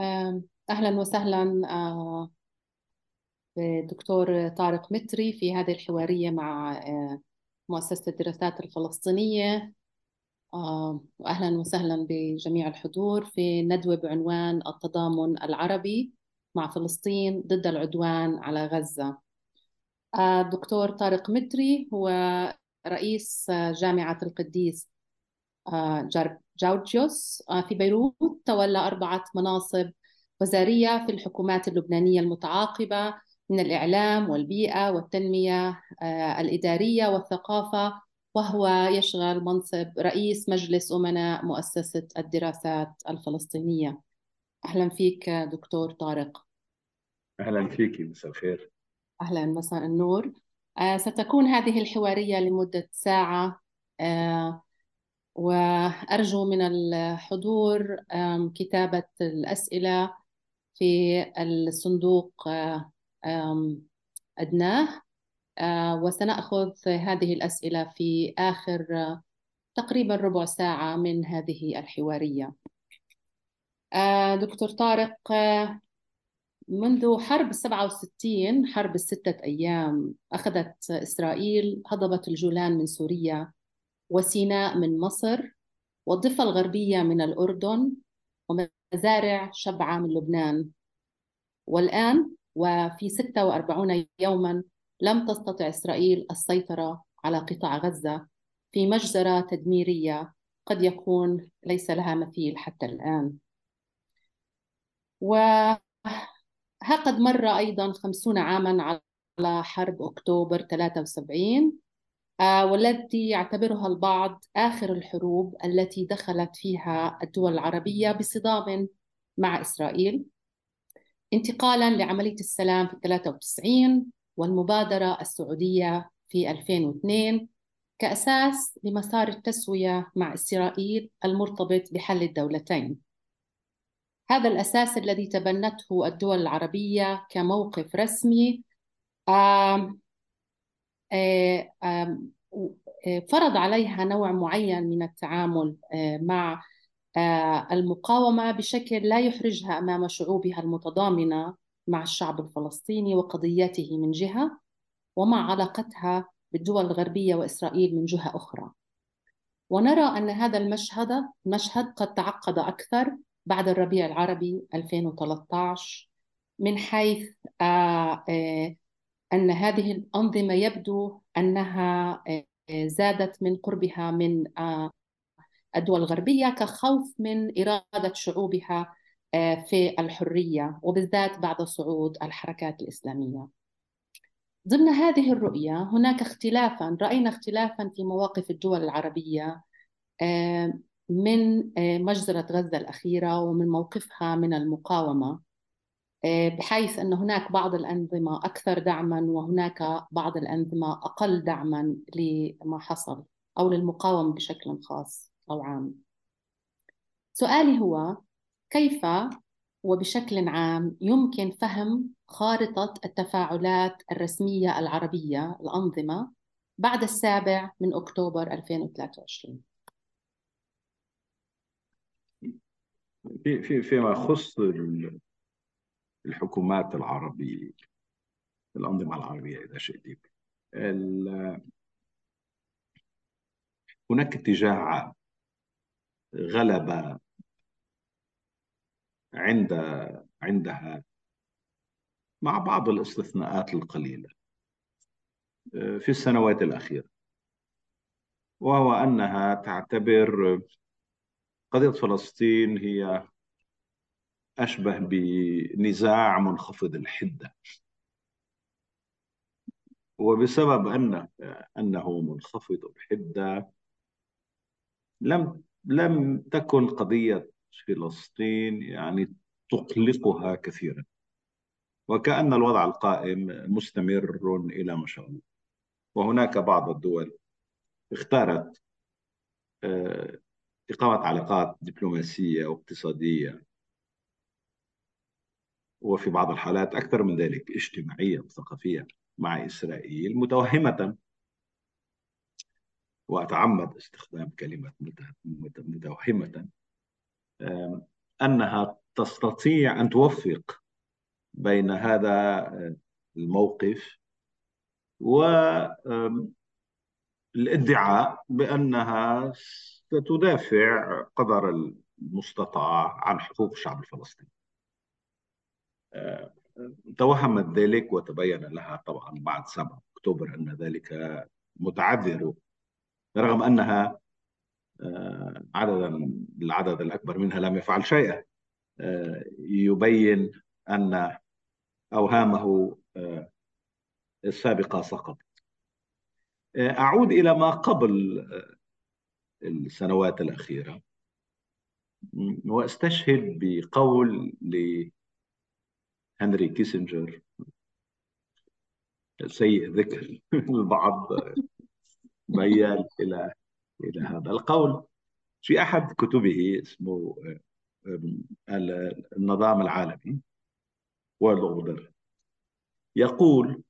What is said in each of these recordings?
أهلا وسهلا آه، بدكتور طارق متري في هذه الحوارية مع آه، مؤسسة الدراسات الفلسطينية. وأهلا وسهلا بجميع الحضور في ندوة بعنوان التضامن العربي مع فلسطين ضد العدوان على غزة. آه، الدكتور طارق متري هو رئيس جامعة القديس جار- جورجيوس آه، في بيروت تولى أربعة مناصب وزارية في الحكومات اللبنانية المتعاقبة من الإعلام والبيئة والتنمية آه، الإدارية والثقافة وهو يشغل منصب رئيس مجلس أمناء مؤسسة الدراسات الفلسطينية. أهلا فيك دكتور طارق. أهلا فيك مساء الخير. أهلا مساء النور. آه، ستكون هذه الحوارية لمدة ساعة. وأرجو من الحضور كتابة الأسئلة في الصندوق أدناه وسنأخذ هذه الأسئلة في آخر تقريبا ربع ساعة من هذه الحوارية. دكتور طارق منذ حرب 67 حرب الستة أيام أخذت إسرائيل هضبة الجولان من سوريا وسيناء من مصر والضفة الغربية من الأردن ومزارع شبعة من لبنان. والآن وفي 46 يوما لم تستطع إسرائيل السيطرة على قطاع غزة في مجزرة تدميرية قد يكون ليس لها مثيل حتى الآن. وها قد مر أيضا خمسون عاما على حرب أكتوبر 73 آه، والتي يعتبرها البعض آخر الحروب التي دخلت فيها الدول العربية بصدام مع إسرائيل. انتقالا لعملية السلام في 93 والمبادرة السعودية في 2002 كأساس لمسار التسوية مع إسرائيل المرتبط بحل الدولتين. هذا الأساس الذي تبنته الدول العربية كموقف رسمي. آه، فرض عليها نوع معين من التعامل آه، مع آه، المقاومة بشكل لا يحرجها أمام شعوبها المتضامنة مع الشعب الفلسطيني وقضيته من جهة ومع علاقتها بالدول الغربية وإسرائيل من جهة أخرى. ونرى أن هذا المشهد مشهد قد تعقد أكثر بعد الربيع العربي 2013 من حيث آه، أن هذه الأنظمة يبدو أنها زادت من قربها من الدول الغربية كخوف من إرادة شعوبها في الحرية وبالذات بعد صعود الحركات الإسلامية. ضمن هذه الرؤية هناك اختلافا رأينا اختلافا في مواقف الدول العربية من مجزرة غزة الأخيرة ومن موقفها من المقاومة. بحيث أن هناك بعض الأنظمة أكثر دعما وهناك بعض الأنظمة أقل دعما لما حصل أو للمقاومة بشكل خاص أو عام. سؤالي هو كيف وبشكل عام يمكن فهم خارطة التفاعلات الرسمية العربية الأنظمة بعد السابع من أكتوبر 2023 في في فيما يخص الحكومات العربية الأنظمة العربية إذا شئت. هناك اتجاه عام غلب عند عندها مع بعض الاستثناءات القليلة في السنوات الأخيرة. وهو أنها تعتبر قضية فلسطين هي أشبه بنزاع منخفض الحدة. وبسبب أن أنه منخفض الحدة لم لم تكن قضية فلسطين يعني تقلقها كثيرا. وكأن الوضع القائم مستمر إلى ما شاء الله. وهناك بعض الدول اختارت آه، إقامة علاقات دبلوماسية واقتصادية وفي بعض الحالات أكثر من ذلك اجتماعية وثقافية مع إسرائيل متوهمة. وأتعمد استخدام كلمة متوهمة. أنها تستطيع أن توفق بين هذا الموقف والادعاء بأنها ستدافع قدر المستطاع عن حقوق الشعب الفلسطيني. توهمت ذلك وتبين لها طبعا بعد 7 أكتوبر أن ذلك متعذر رغم أنها آه، عددا العدد الأكبر منها لم يفعل شيئا. آه، يبين أن أوهامه آه، السابقة سقطت. أعود إلى ما قبل السنوات الأخيرة. وأستشهد بقول لهنري كيسنجر. سيء ذكر البعض ميال إلى إلى هذا. القول في أحد كتبه اسمه النظام العالمي World Order يقول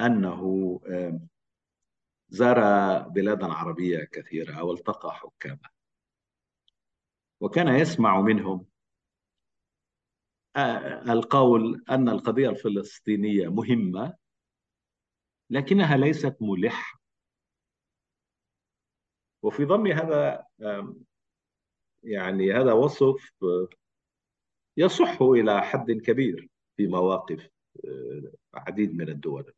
أنه زار بلادا عربية كثيرة والتقى حكاما وكان يسمع منهم القول أن القضية الفلسطينية مهمة لكنها ليست ملحة. وفي ضم هذا يعني هذا وصف يصح إلى حد كبير في مواقف آه، عديد من الدول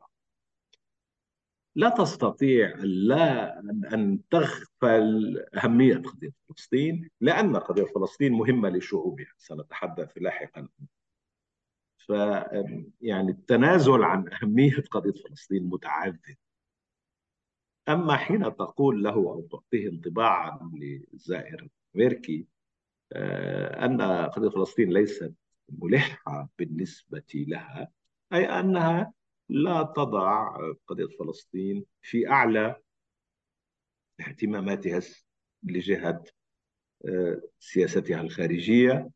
لا تستطيع لا أن تغفل أهمية قضية فلسطين لأن قضية فلسطين مهمة لشعوبها. سنتحدث لاحقا. ف يعني التنازل عن أهمية قضية فلسطين متعذر أما حين تقول له أو تعطيه انطباعا للزائر الأمريكي آه، أن قضية فلسطين ليست ملحة بالنسبة لها أي أنها لا تضع قضية فلسطين في أعلى اهتماماتها لجهة آه، سياستها الخارجية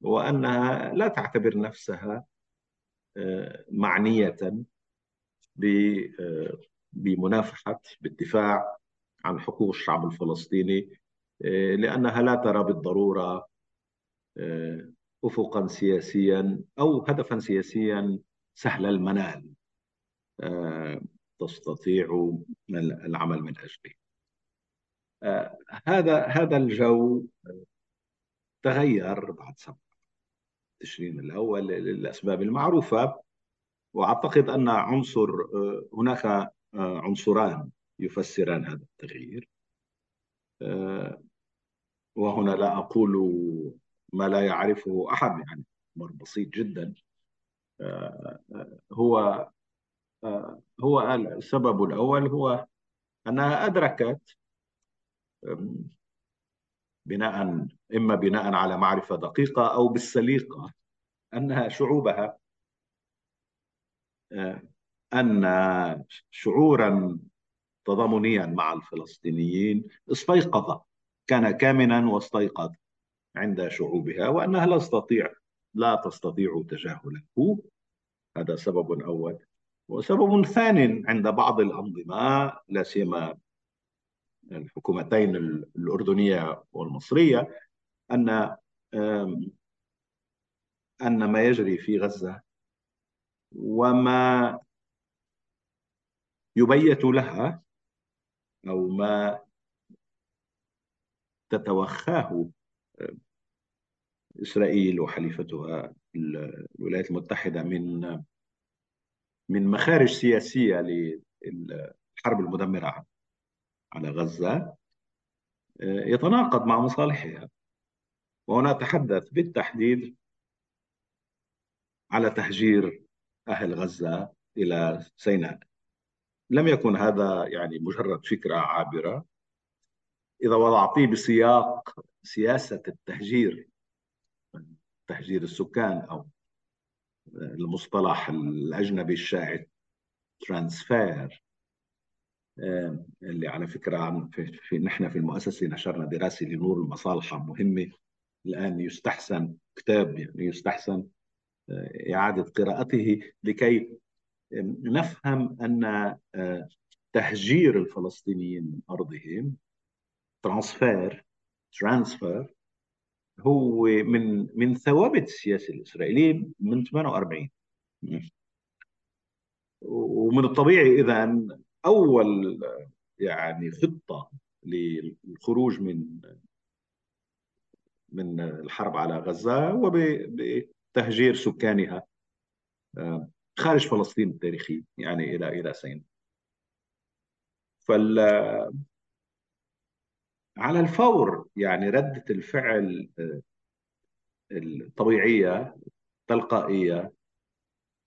وأنها لا تعتبر نفسها آه، معنية بمنافحة بالدفاع عن حقوق الشعب الفلسطيني آه، لأنها لا ترى بالضرورة آه، أفقا سياسيا أو هدفا سياسيا سهل المنال. آه، تستطيع العمل من أجله. هذا هذا الجو تغير بعد سبعة تشرين الأول للأسباب المعروفة. وأعتقد أن عنصر هناك عنصران يفسران هذا التغيير. وهنا لا أقول ما لا يعرفه أحد يعني أمر بسيط جدا. آه، هو آه، هو السبب الأول هو أنها أدركت بناء إما بناء على معرفة دقيقة أو بالسليقة أنها شعوبها آه، أن شعورا تضامنيا مع الفلسطينيين استيقظ كان كامنا واستيقظ عند شعوبها وأنها لا تستطيع لا تستطيع تجاهله. هذا سبب أول. وسبب ثان عند بعض الأنظمة لا سيما الحكومتين الأردنية والمصرية أن أن ما يجري في غزة وما يبيت لها أو ما تتوخاه إسرائيل وحليفتها الولايات المتحدة من من مخارج سياسية للحرب المدمرة على غزة آه، يتناقض مع مصالحها. وهنا أتحدث بالتحديد على تهجير أهل غزة إلى سيناء. لم يكن هذا يعني مجرد فكرة عابرة. إذا وضعتيه بسياق سياسة التهجير تهجير السكان أو المصطلح الأجنبي الشائع ترانسفير اللي على فكرة في, في نحن في المؤسسة نشرنا دراسة لنور المصالحة مهمة الآن يستحسن كتاب يعني يستحسن آه، إعادة قراءته لكي نفهم أن آه، تهجير الفلسطينيين من أرضهم transfer transfer هو من من ثوابت السياسة الإسرائيلية من 48 ومن الطبيعي إذا أول يعني خطة للخروج من من الحرب على غزة هو بتهجير سكانها آه، خارج فلسطين التاريخي يعني إلى إلى سيناء فال على الفور يعني ردة الفعل آه، الطبيعية التلقائية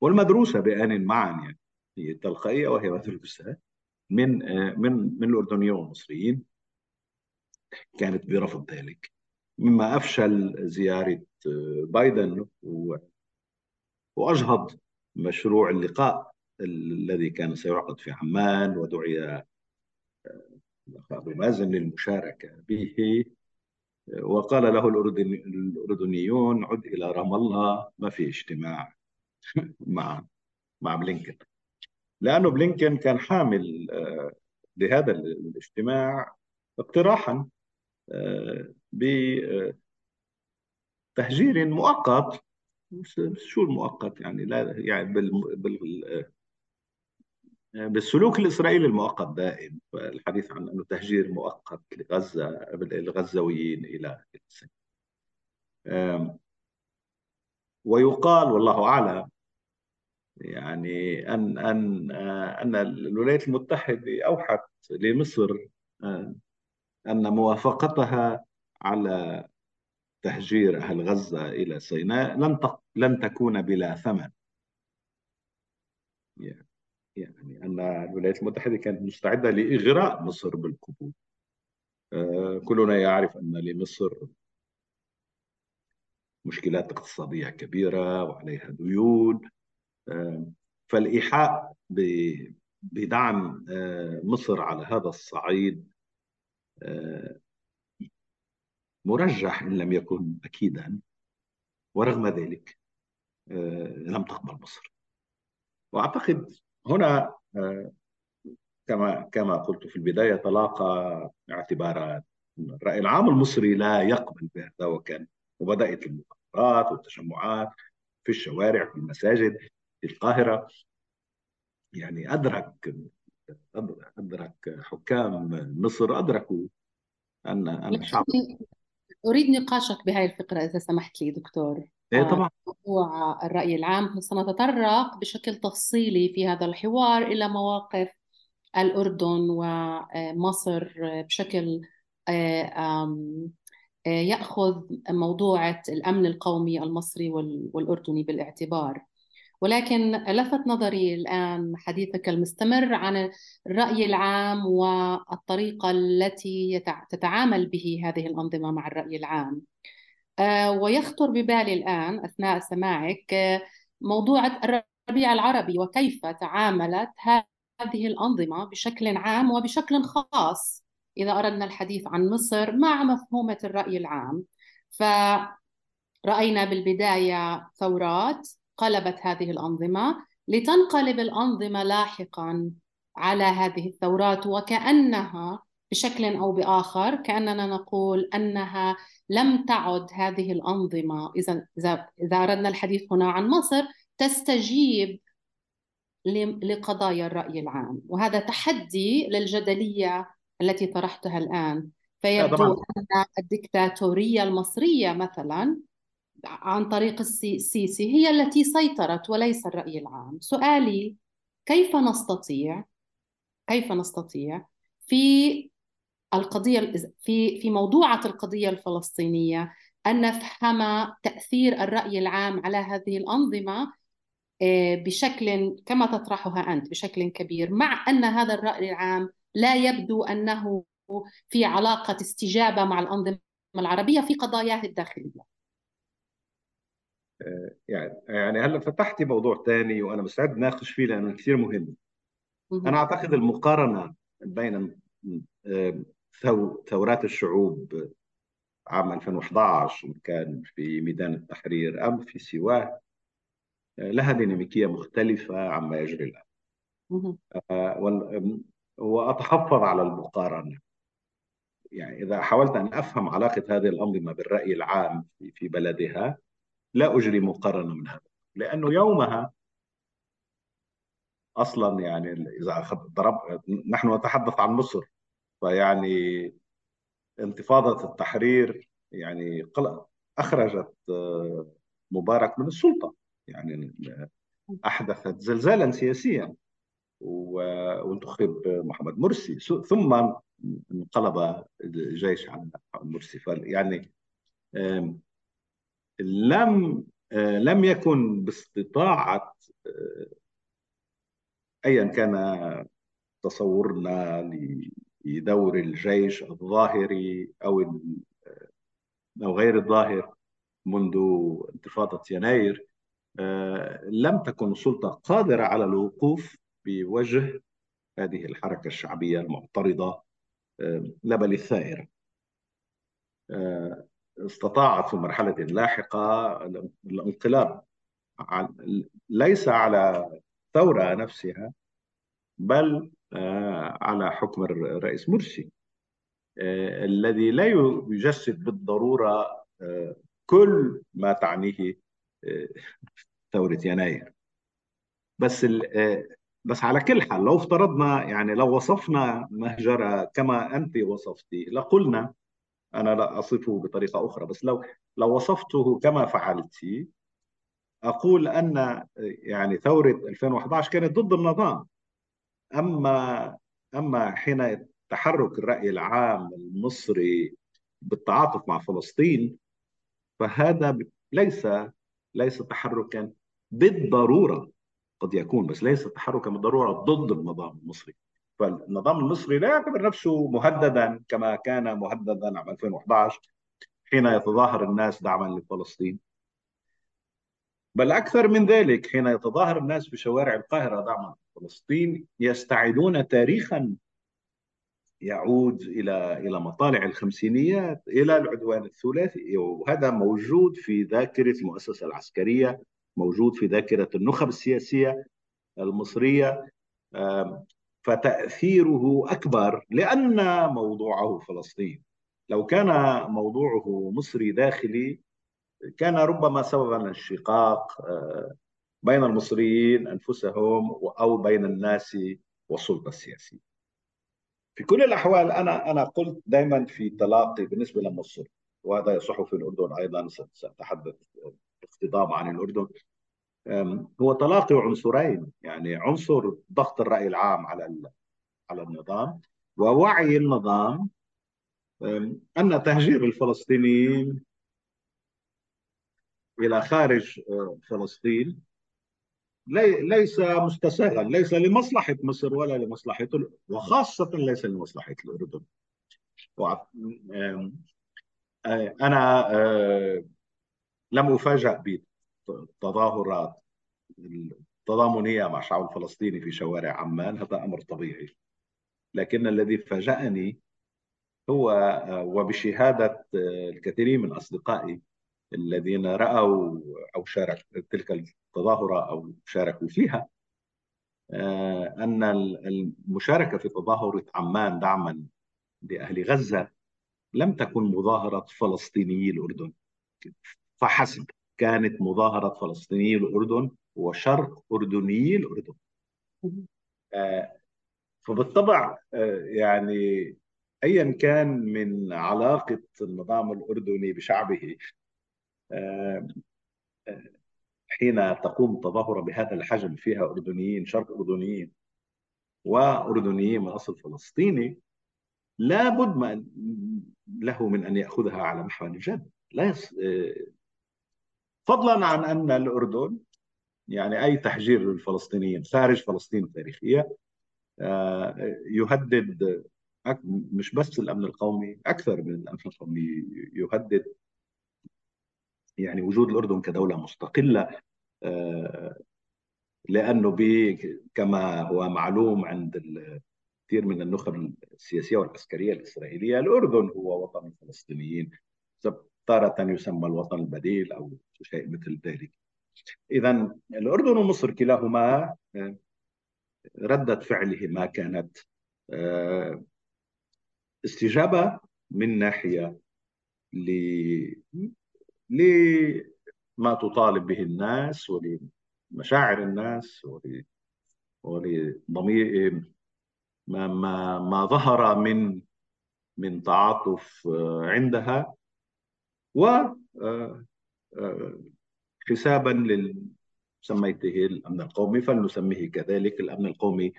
والمدروسة بآن معا يعني هي تلقائية وهي مدروسة من آه، من من الأردنيين والمصريين كانت برفض ذلك. مما أفشل زيارة آه، بايدن وأجهض مشروع اللقاء الذي كان سيعقد في عمان ودعي مازن للمشاركة به وقال له الأردنيون عد إلى رام الله ما في اجتماع مع مع بلينكن. لأنه بلينكن كان حامل آه، لهذا الاجتماع اقتراحا آه، بتهجير مؤقت. شو المؤقت يعني؟ لا يعني بال بالسلوك الإسرائيلي المؤقت دائم الحديث عن أنه تهجير مؤقت لغزة الغزاويين إلى السجن ويقال والله أعلم يعني أن أن أن الولايات المتحدة أوحت لمصر أن موافقتها على تهجير أهل غزة إلى سيناء لن لن تكون بلا ثمن. يعني يعني أن الولايات المتحدة كانت مستعدة لإغراء مصر بالقبول. آه، كلنا يعرف أن لمصر مشكلات اقتصادية كبيرة وعليها ديون. آه، فالإيحاء بدعم آه، مصر على هذا الصعيد مرجح إن لم يكن أكيدا. ورغم ذلك لم تقبل مصر. وأعتقد هنا آه، كما كما قلت في البداية تلاقى اعتبارات الرأي العام المصري لا يقبل بهذا وكان وبدأت المظاهرات والتجمعات في الشوارع في المساجد في القاهرة. يعني أدرك أدرك حكام مصر أدركوا أن أن شعب أريد نقاشك بهذه الفقرة إذا سمحت لي دكتور. إيه آه، طبعا. موضوع الرأي العام. سنتطرق بشكل تفصيلي في هذا الحوار إلى مواقف الأردن ومصر بشكل آه، يأخذ موضوع الأمن القومي المصري والأردني بالاعتبار؟ ولكن لفت نظري الآن حديثك المستمر عن الرأي العام والطريقة التي تتعامل به هذه الأنظمة مع الرأي العام. آه، ويخطر ببالي الآن أثناء سماعك آه، موضوع الربيع العربي وكيف تعاملت هذه الأنظمة بشكل عام وبشكل خاص إذا أردنا الحديث عن مصر مع مفهومة الرأي العام. فرأينا بالبداية ثورات قلبت هذه الأنظمة لتنقلب الأنظمة لاحقا على هذه الثورات وكأنها بشكل أو بآخر كأننا نقول أنها لم تعد هذه الأنظمة. إذا إذا أردنا الحديث هنا عن مصر تستجيب لقضايا الرأي العام. وهذا تحدي للجدلية التي طرحتها الآن. فيبدو أن الدكتاتورية المصرية مثلا عن طريق السيسي هي التي سيطرت وليس الرأي العام. سؤالي كيف نستطيع كيف نستطيع في القضية في في موضوعة القضية الفلسطينية أن نفهم تأثير الرأي العام على هذه الأنظمة آه، بشكل كما تطرحها أنت بشكل كبير مع أن هذا الرأي العام لا يبدو أنه في علاقة استجابة مع الأنظمة العربية في قضاياه الداخلية. يعني يعني هلا فتحتي موضوع ثاني وأنا مستعد ناقش فيه لأنه كثير مهم. أنا أعتقد المقارنة بين ثورات الشعوب عام 2011 كان في ميدان التحرير أم في سواه لها ديناميكية مختلفة عما يجري الآن. آه، وأتحفظ على المقارنة. يعني إذا حاولت أن أفهم علاقة هذه الأنظمة بالرأي العام في بلدها لا أجري مقارنة من هذا لأنه يومها أصلا يعني إذا ضرب نحن نتحدث عن مصر. فيعني انتفاضة التحرير يعني أخرجت آه، مبارك من السلطة. يعني أحدثت زلزالا سياسيا وانتخب محمد مرسي. ثم انقلب الجيش عن مرسي. يعني لم آه، لم يكن باستطاعة آه، أيا كان تصورنا لدور الجيش الظاهري أو أو غير الظاهر منذ انتفاضة يناير آه، لم تكن السلطة قادرة على الوقوف بوجه هذه الحركة الشعبية المعترضة آه، لا بل الثائرة آه، استطاعت في مرحلة لاحقة الانقلاب ليس على الثورة نفسها بل على حكم الرئيس مرسي. الذي لا يجسد بالضرورة كل ما تعنيه ثورة يناير. بس بس على كل حال لو افترضنا يعني لو وصفنا مهجرة كما أنت وصفتي لقلنا أنا لا أصفه بطريقة أخرى بس لو لو وصفته كما فعلت أقول أن يعني ثورة 2011 كانت ضد النظام. أما أما حين تحرك الرأي العام المصري بالتعاطف مع فلسطين فهذا ليس ليس تحركا بالضرورة قد يكون بس ليس تحركا بالضرورة ضد النظام المصري. فالنظام المصري لا يعتبر نفسه مهددا كما كان مهددا عام 2011 حين يتظاهر الناس دعما لفلسطين. بل أكثر من ذلك حين يتظاهر الناس في شوارع القاهرة دعما لفلسطين يستعيدون تاريخا يعود إلى إلى مطالع الخمسينيات إلى العدوان الثلاثي وهذا موجود في ذاكرة المؤسسة العسكرية موجود في ذاكرة النخب السياسية المصرية فتأثيره أكبر لأن موضوعه فلسطين. لو كان موضوعه مصري داخلي كان ربما سببا للشقاق آه، بين المصريين أنفسهم أو بين الناس والسلطة السياسية. في كل الأحوال أنا أنا قلت دائما في تلاقي بالنسبة لمصر وهذا يصح في الأردن أيضا ساتحدث باقتضاب عن الأردن هو تلاقي عنصرين يعني عنصر ضغط الرأي العام على على النظام ووعي النظام أن تهجير الفلسطينيين إلى خارج أه، فلسطين. ليس مستساغا ليس لمصلحة مصر ولا لمصلحة وخاصة ليس لمصلحة الأردن. أنا لم أفاجأ بتظاهرات التضامنية مع الشعب الفلسطيني في شوارع عمان. هذا أمر طبيعي. لكن الذي فاجأني هو وبشهادة الكثيرين من أصدقائي الذين رأوا أو شاركوا تلك التظاهرة أو شاركوا فيها آه، أن المشاركة في تظاهرة عمان دعما لأهل غزة لم تكن مظاهرة فلسطينيي الأردن. فحسب كانت مظاهرة فلسطينيي الأردن وشرق أردني الأردن. آه، فبالطبع آه، يعني ايا كان من علاقة النظام الأردني بشعبه حين تقوم تظاهرة بهذا الحجم فيها أردنيين شرق أردنيين وأردنيين من أصل فلسطيني لابد ما له من أن يأخذها على محمل الجد. لا يص... فضلا عن أن الأردن يعني أي تحجير للفلسطينيين خارج فلسطين التاريخية آه، يهدد مش بس الأمن القومي أكثر من الأمن القومي يهدد يعني وجود الأردن كدولة مستقلة آه، لأنه كما هو معلوم عند كثير من النخب السياسية والعسكرية الإسرائيلية الأردن هو وطن الفلسطينيين تارة يسمى الوطن البديل أو شيء مثل ذلك. إذا الأردن ومصر كلاهما آه، ردة فعلهما كانت آه، استجابة من ناحية لما تطالب به الناس ولمشاعر الناس ولضمير ما ما ما ظهر من من تعاطف عندها و حسابا لل سميته الأمن القومي فلنسميه كذلك الأمن القومي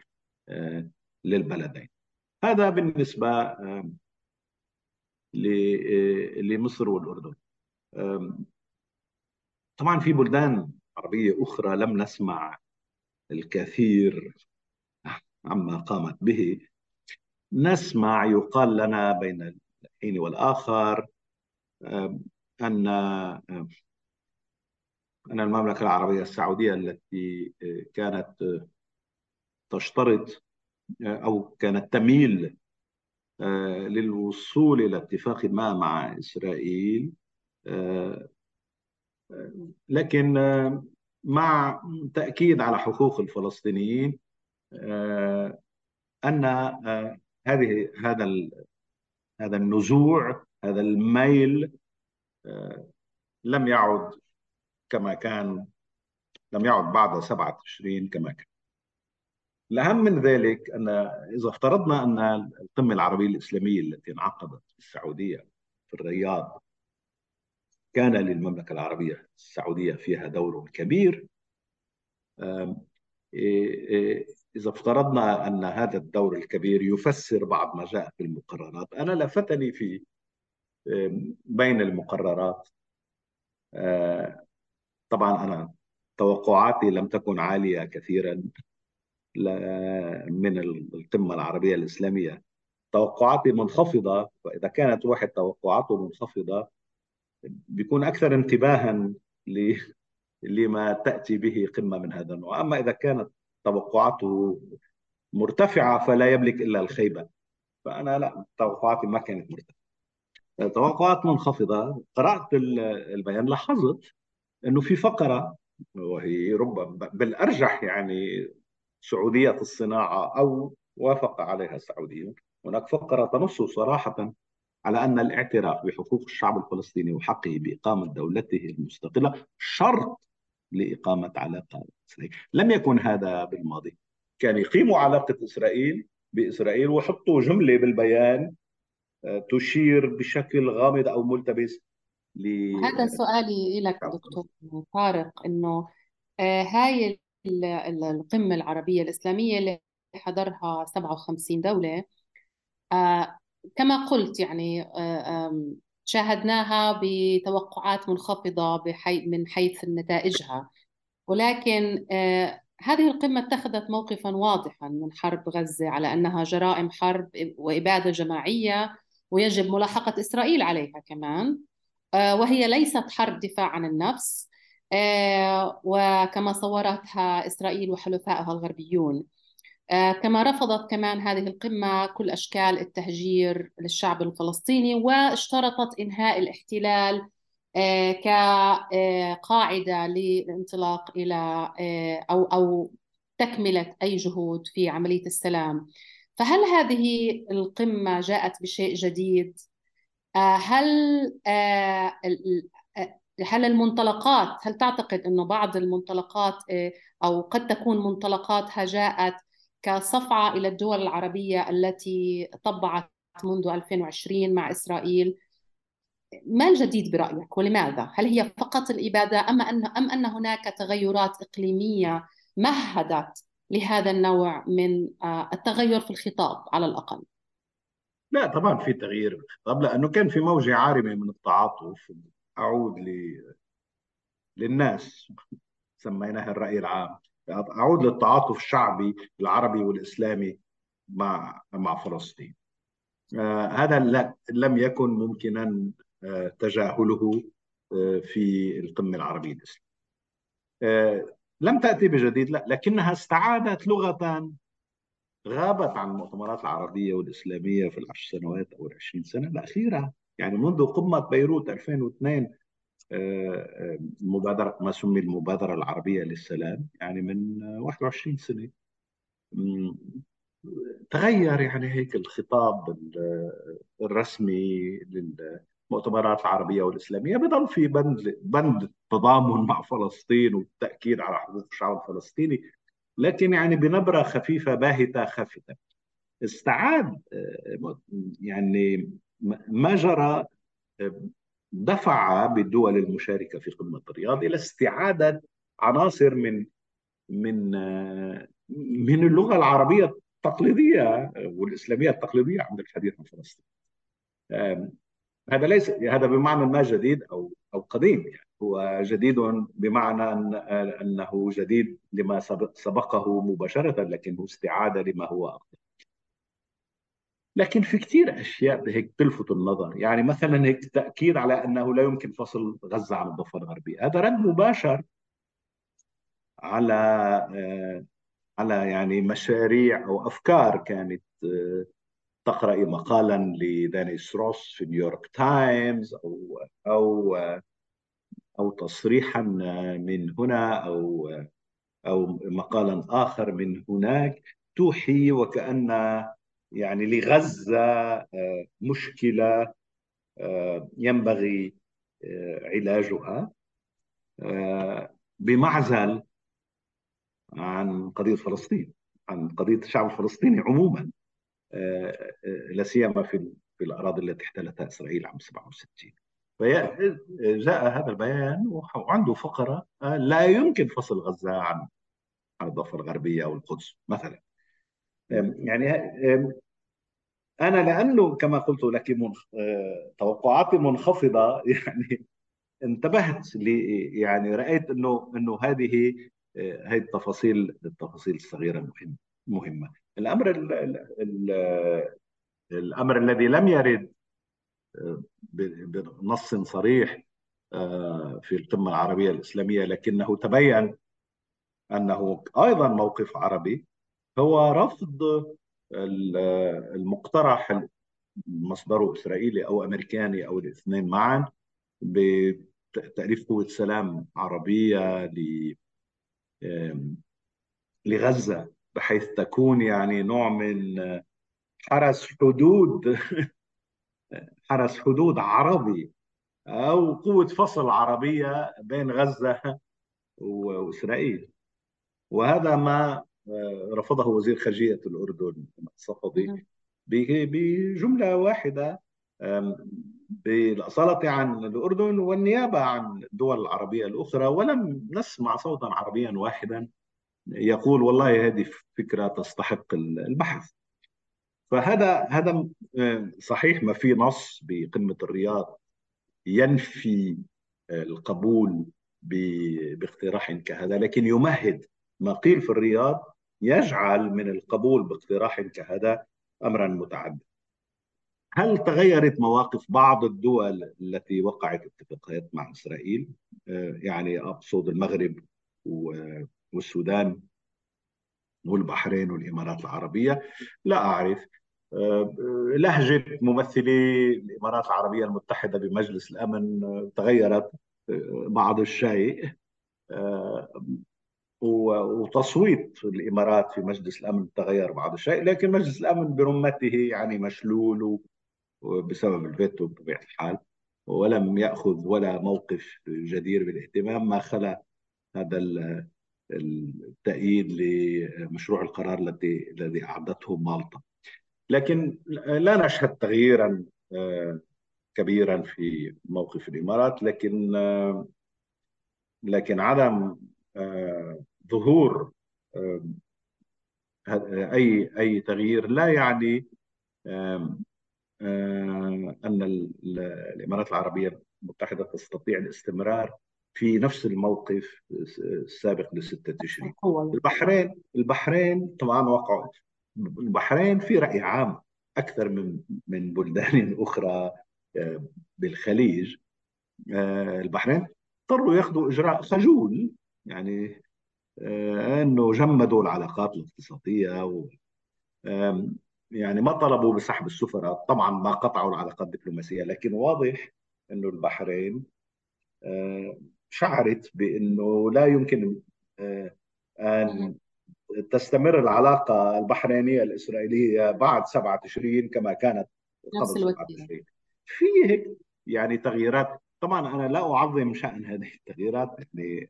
للبلدين. هذا بالنسبة لمصر والأردن. طبعا في بلدان عربية أخرى لم نسمع الكثير عما قامت به. نسمع يقال لنا بين الحين والآخر أن أن المملكة العربية السعودية التي كانت تشترط أو كانت تميل للوصول إلى اتفاق ما مع إسرائيل لكن مع تأكيد على حقوق الفلسطينيين أن هذه هذا هذا النزوع هذا الميل لم يعد كما كان لم يعد بعد سبعة تشرين كما كان. الأهم من ذلك أن إذا افترضنا أن القمة العربية الإسلامية التي انعقدت في السعودية في الرياض كان للمملكة العربية السعودية فيها دور كبير. إذا افترضنا أن هذا الدور الكبير يفسر بعض ما جاء في المقررات أنا لفتني في بين المقررات. طبعا أنا توقعاتي لم تكن عالية كثيرا من القمة العربية الإسلامية. توقعاتي منخفضة وإذا كانت واحد توقعاته منخفضة بيكون أكثر انتباها لما تأتي به قمة من هذا النوع. أما إذا كانت توقعاته مرتفعة فلا يملك إلا الخيبة. فأنا لا توقعاتي ما كانت مرتفعة. توقعات منخفضة. قرأت البيان لاحظت أنه في فقرة وهي ربما بالأرجح يعني سعودية الصناعة أو وافق عليها السعوديون. هناك فقرة تنص صراحة على أن الاعتراف بحقوق الشعب الفلسطيني وحقه بإقامة دولته المستقلة شرط لإقامة علاقة إسرائيل. لم يكن هذا بالماضي. كان يقيموا علاقة إسرائيل بإسرائيل وحطوا جملة بالبيان آه، تشير بشكل غامض أو ملتبس ل... هذا سؤالي لك دكتور طارق إنه آه، هاي القمة العربية الإسلامية اللي حضرها 57 دولة آه، كما قلت يعني شاهدناها بتوقعات منخفضة من حيث نتائجها. ولكن آه، هذه القمة اتخذت موقفا واضحا من حرب غزة على أنها جرائم حرب وإبادة جماعية ويجب ملاحقة إسرائيل عليها كمان آه، وهي ليست حرب دفاع عن النفس آه، وكما صورتها إسرائيل وحلفائها الغربيون. آه، كما رفضت كمان هذه القمة كل أشكال التهجير للشعب الفلسطيني واشترطت إنهاء الاحتلال آه، كقاعدة للانطلاق إلى آه، أو أو تكملة أي جهود في عملية السلام فهل هذه القمة جاءت بشيء جديد؟ هل هل المنطلقات هل تعتقد أنه بعض المنطلقات أو قد تكون منطلقاتها جاءت كصفعة إلى الدول العربية التي طبعت منذ 2020 مع إسرائيل ما الجديد برأيك ولماذا؟ هل هي فقط الإبادة أم أن أم أن هناك تغيرات إقليمية مهدت لهذا النوع من آه، التغير في الخطاب على الأقل؟ لا طبعا في تغيير الخطاب لأنه كان في موجة عارمة من التعاطف أعود ل... للناس سميناها الرأي العام أعود للتعاطف الشعبي العربي والإسلامي مع مع فلسطين. آه هذا لم يكن ممكنا آه تجاهله آه في القمة العربية الإسلامية. لم تأتي بجديد لا لكنها استعادت لغة غابت عن المؤتمرات العربية والإسلامية في العشر سنوات أو العشرين سنة الأخيرة يعني منذ قمة بيروت 2002 مبادرة ما سمي المبادرة العربية للسلام يعني من 21 سنة. تغير يعني هيك الخطاب الرسمي للمؤتمرات العربية والإسلامية. بضل في بند بند التضامن مع فلسطين والتأكيد على حقوق الشعب الفلسطيني لكن يعني بنبرة خفيفة باهتة خافتة استعاد يعني ما جرى دفع بالدول المشاركة في قمة الرياض إلى استعادة عناصر من من من اللغة العربية التقليدية والإسلامية التقليدية عند الحديث عن فلسطين. هذا ليس هذا بمعنى ما جديد أو أو قديم يعني هو جديد بمعنى أن أنه جديد لما سبقه مباشرة لكنه استعادة لما هو أقدم. لكن في كثير أشياء هيك تلفت النظر. يعني مثلا هيك تأكيد على أنه لا يمكن فصل غزة عن الضفه الغربيه هذا رد مباشر على آه، على يعني مشاريع أو أفكار كانت آه، تقرأي مقالا لدانيس روس في نيويورك تايمز أو أو آه، أو تصريحا من هنا أو أو مقالا آخر من هناك. توحي وكأن يعني لغزة آه، مشكلة ينبغي علاجها. بمعزل عن قضية فلسطين عن قضية الشعب الفلسطيني عموما. آه، آه، لا سيما في في الأراضي التي احتلتها إسرائيل عام 67 فجاء هذا البيان وعنده فقرة آه، لا يمكن فصل غزة عن عن الضفه الغربية أو القدس مثلا. يعني أنا لأنه كما قلت لك توقعاتي منخفضة. يعني انتبهت لي يعني رأيت انه إنه هذه هذه التفاصيل التفاصيل الصغيرة مهمه مهمة. الأمر ال ال الأمر الذي لم يرد آه، بنص صريح آه، في القمة العربية الإسلامية لكنه تبين أنه أيضا موقف عربي هو رفض المقترح مصدره إسرائيلي أو أمريكاني أو الاثنين معا بتأليف قوة سلام عربية لغزة بحيث تكون يعني نوع من حرس حدود حرس حدود عربي أو قوة فصل عربية بين غزة وإسرائيل. وهذا ما رفضه وزير خارجية الأردن الصفدي بجملة واحدة بالأصالة عن الأردن والنيابة عن الدول العربية الأخرى ولم نسمع صوتا عربيا واحدا يقول والله هذه فكرة تستحق البحث. فهذا هذا صحيح ما في نص بقمة الرياض ينفي القبول باقتراح كهذا لكن يمهد ما قيل في الرياض يجعل من القبول باقتراح كهذا امرا متعددا. هل تغيرت مواقف بعض الدول التي وقعت اتفاقيات مع إسرائيل؟ آه، يعني أقصد المغرب والسودان والبحرين والإمارات العربية. لا أعرف. آه، لهجة ممثلي الإمارات العربية المتحدة بمجلس الأمن تغيرت آه، بعض الشيء. وتصويت الإمارات في مجلس الأمن تغير بعض الشيء لكن مجلس الأمن برمته يعني مشلول بسبب الفيتو بطبيعة الحال ولم يأخذ ولا موقف جدير بالاهتمام ما خلا هذا التأييد لمشروع القرار الذي الذي أعدته مالطا. لكن لا نشهد تغييرا كبيرا في موقف الإمارات لكن لكن عدم ظهور أي أي تغيير لا يعني أن الإمارات العربية المتحدة تستطيع الاستمرار في نفس الموقف السابق لستة تشرين البحرين البحرين طبعا وقعوا. البحرين في رأي عام أكثر من من بلدان أخرى بالخليج. آه، البحرين اضطروا ياخذوا إجراء خجول يعني أنه جمدوا العلاقات الاقتصادية يعني ما طلبوا بسحب السفراء. طبعا ما قطعوا العلاقات الدبلوماسية لكن واضح إنه البحرين آه، شعرت بإنه لا يمكن آه، أن تستمر العلاقة البحرينية الإسرائيلية بعد 7 تشرين كما كانت قبل 7 الوقت. تشرين في هيك يعني تغييرات. طبعا أنا لا أعظم شأن هذه التغييرات يعني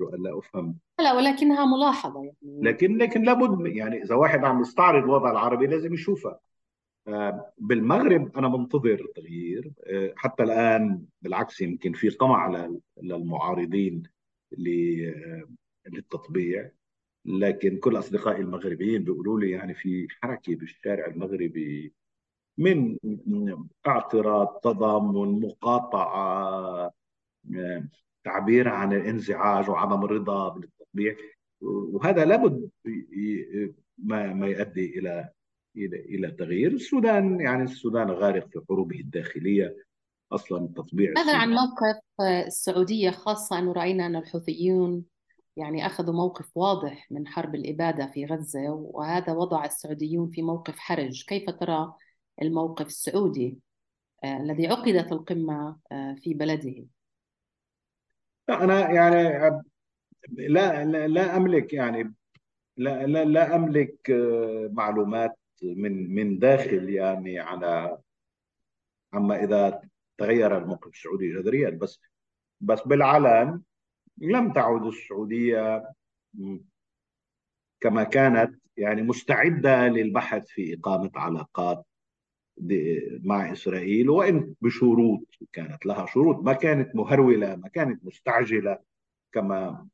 آه، لا أفهم. لا ولكنها ملاحظة يعني. لكن لكن لابد يعني إذا واحد عم يستعرض الوضع العربي لازم يشوفها. آه، بالمغرب أنا منتظر تغيير. آه، حتى الآن بالعكس يمكن في قمع للمعارضين للتطبيع. لكن كل أصدقائي المغربيين بيقولوا لي يعني في حركة بالشارع المغربي من اعتراض تضامن مقاطعة تعبير عن الانزعاج وعدم الرضا بالتطبيع وهذا لابد ما ما يؤدي إلى إلى إلى تغيير. السودان يعني السودان غارق في حروبه الداخلية أصلا التطبيع ماذا عن موقف السعودية خاصة؟ أنه رأينا أن الحوثيون يعني أخذوا موقف واضح من حرب الإبادة في غزة وهذا وضع السعوديون في موقف حرج. كيف ترى الموقف السعودي آه الذي عقدت القمة آه في بلده؟ لا أنا يعني لا لا, لا أملك يعني لا لا, لا أملك آه، معلومات من من داخل يعني على عما إذا تغير الموقف السعودي جذريا. بس بس بالعلن لم تعد السعودية كما كانت يعني مستعدة للبحث في إقامة علاقات مع إسرائيل وإن بشروط كانت لها شروط. ما كانت مهروله ما كانت مستعجله كما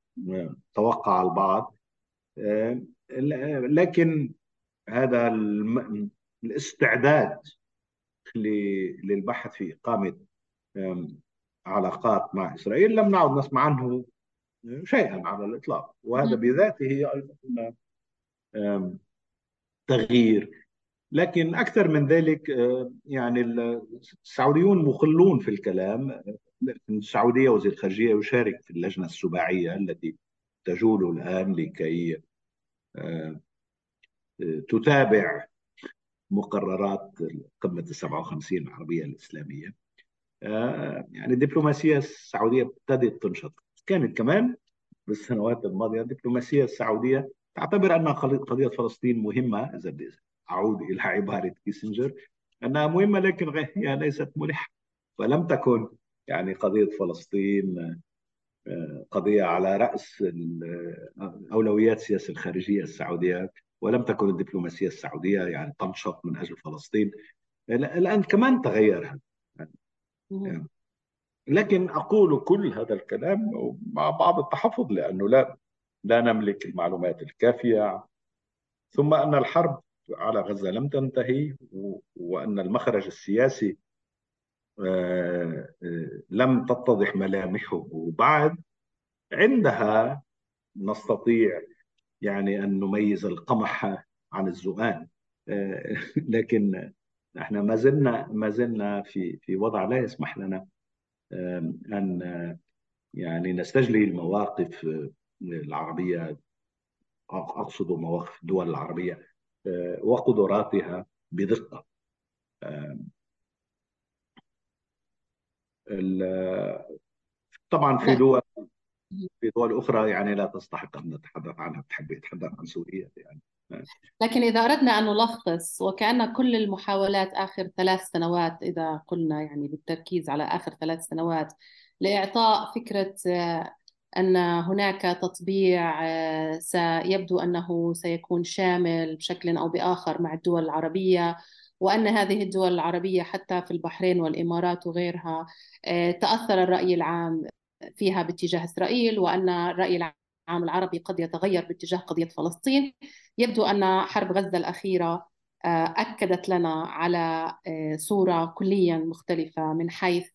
توقع البعض. لكن هذا الاستعداد للبحث في إقامة علاقات مع إسرائيل لم نعد نسمع عنه شيئا على الإطلاق. وهذا بذاته أيضا تغيير لكن أكثر من ذلك يعني السعوديون مخلون في الكلام. السعودية وزير الخارجيه يشارك في اللجنة السباعية التي تجول الآن لكي تتابع مقررات قمة ال 57 العربية الإسلامية. يعني الدبلوماسية السعودية ابتدت تنشط. كانت كمان بالسنوات الماضية الدبلوماسية السعودية تعتبر ان قضية فلسطين مهمة اذا أعود إلى عبارة كيسنجر. أنها مهمة لكن هي ليست ملحة. فلم تكن يعني قضية فلسطين آه، قضية على رأس أولويات السياسة الخارجية السعودية ولم تكن الدبلوماسية السعودية يعني تنشط من أجل فلسطين. الآن كمان تغير هذا يعني لكن أقول كل هذا الكلام مع بعض التحفظ لأنه لا لا نملك المعلومات الكافية. ثم أن الحرب على غزة لم تنتهي وأن المخرج السياسي آه، آه، لم تتضح ملامحه. بعد عندها نستطيع يعني أن نميز القمح عن الزؤان. آه، لكن إحنا ما زلنا ما زلنا في في وضع لا يسمح لنا أن يعني نستجلي المواقف العربية. أقصد مواقف الدول العربية. وقدراتها بدقة. طبعا في دول في دول أخرى يعني لا تستحق أن نتحدث عنها تحب يتحدث عن سوريا يعني. لكن إذا أردنا أن نلخص وكأن كل المحاولات آخر ثلاث سنوات إذا قلنا يعني بالتركيز على آخر ثلاث سنوات لإعطاء فكرة آه، أن هناك تطبيع آه، سيبدو أنه سيكون شامل بشكل أو بآخر مع الدول العربية وأن هذه الدول العربية حتى في البحرين والإمارات وغيرها آه، تأثر الرأي العام فيها باتجاه إسرائيل وأن الرأي العام العربي قد يتغير باتجاه قضية فلسطين. يبدو أن حرب غزة الأخيرة آه، أكدت لنا على صورة كليا مختلفة من حيث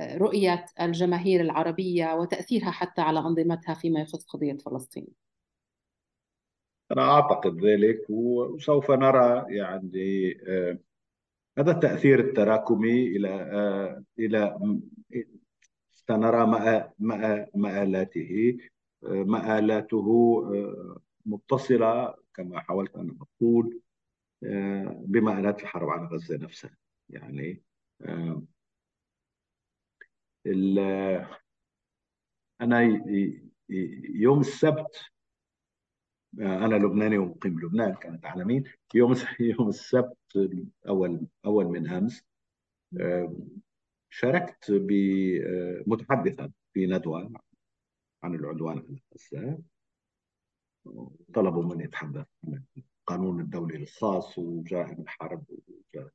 رؤية الجماهير العربية وتأثيرها حتى على أنظمتها فيما يخص قضية فلسطين. أنا أعتقد ذلك وسوف نرى يعني هذا التأثير التراكمي إلى إلى سنرى مآلاته مآلاته آه، متصلة كما حاولت أن أقول آه، بمآلات الحرب على غزة نفسها. يعني أنا يوم السبت أنا لبناني ومقيم لبنان كانت على مين؟ يوم يوم السبت أول أول من أمس شاركت متحدثا في ندوة عن العدوان على غزة طلبوا مني اتحدث عن القانون الدولي الخاص وجرائم الحرب وجرائم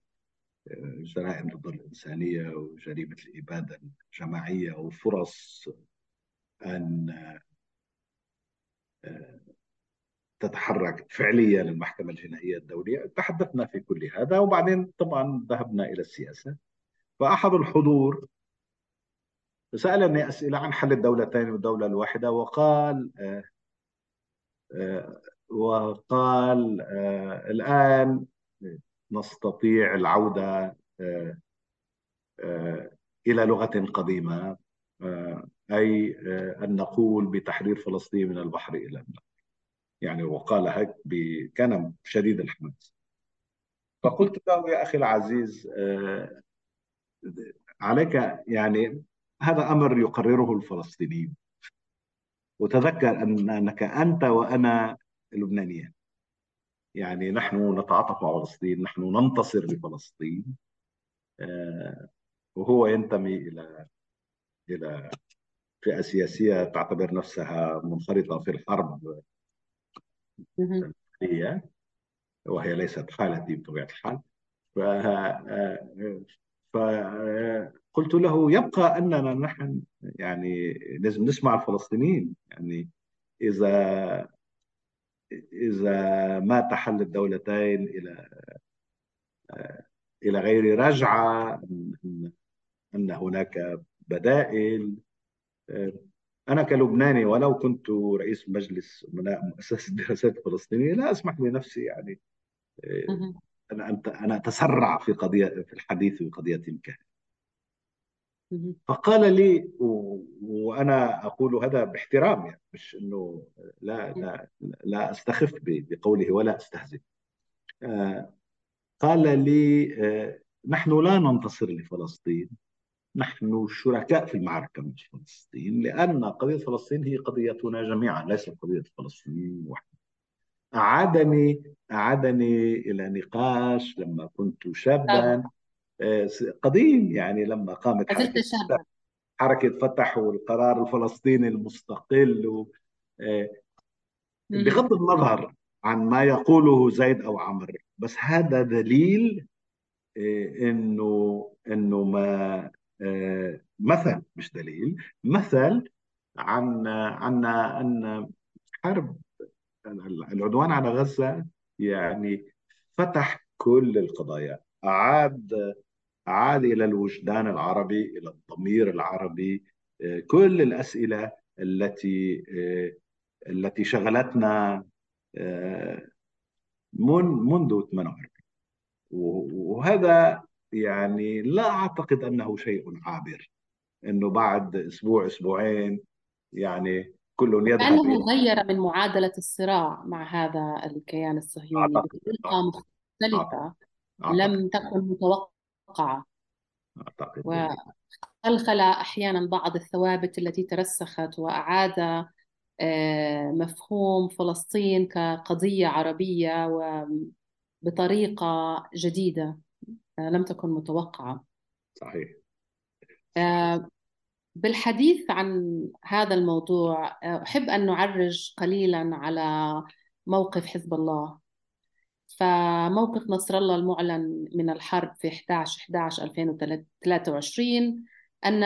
ضد الإنسانية وجريمة الإبادة الجماعية وفرص أن تتحرك فعليا المحكمة الجنائية الدولية. تحدثنا في كل هذا وبعدين طبعا ذهبنا إلى السياسة. فأحد الحضور سألني أسئلة عن حل الدولتين والدولة الواحدة وقال آه آه وقال آه الآن نستطيع العودة آه آه إلى لغة قديمة آه آه أن نقول بتحرير فلسطين من البحر إلى النهر يعني وقال هيك كان شديد الحماس. فقلت له يا أخي العزيز عليك يعني هذا أمر يقرره الفلسطينيون. وتذكر أن أنك أنت وأنا لبنانيان يعني نحن نتعاطف مع فلسطين نحن ننتصر لفلسطين. آه وهو ينتمي إلى إلى فئة سياسية تعتبر نفسها منخرطة في الحرب هي وهي ليست حالتي بطبيعة الحال. ف فقلت له يبقى أننا نحن يعني لازم نسمع الفلسطينيين. يعني إذا إذا ما تحل الدولتين إلى إلى غير رجعة أن هناك بدائل. أنا كلبناني ولو كنت رئيس مجلس أمناء مؤسسة الدراسات الفلسطينية لا أسمح لنفسي يعني أنا أنا أتسرع في قضية في الحديث في قضية كهذه فقال لي و... وأنا أقول هذا باحترام يعني مش إنه لا لا لا أستخف بقوله ولا أستهزئ. آه قال لي آه نحن لا ننتصر لفلسطين نحن شركاء في المعركة مع فلسطين لأن قضية فلسطين هي قضيتنا جميعا ليست قضية الفلسطينيين وحدهم أعادني أعادني إلى نقاش لما كنت شابا. قديم يعني لما قامت حركة حركة فتح والقرار الفلسطيني المستقل و... بغض النظر عن ما يقوله زيد أو عمرو بس هذا دليل إنه إنه ما مثل مش دليل مثل عن عن ان حرب العدوان على غزة يعني فتح كل القضايا أعاد عاد إلى الوجدان العربي إلى الضمير العربي كل الأسئلة التي التي شغلتنا منذ 48 وهذا يعني لا أعتقد أنه شيء عابر إنه بعد أسبوع أسبوعين يعني كل يذهب كأنه غير من معادلة الصراع مع هذا الكيان الصهيوني بطريقة مختلفة أعتقد. لم تكن متوقعه أعتقد وخلخل أحيانا بعض الثوابت التي ترسخت وأعاد مفهوم فلسطين كقضية عربية وبطريقة جديدة لم تكن متوقعة. صحيح. بالحديث عن هذا الموضوع أحب أن نعرج قليلا على موقف حزب الله. فموقف نصر الله المعلن من الحرب في 11 11 2023 أن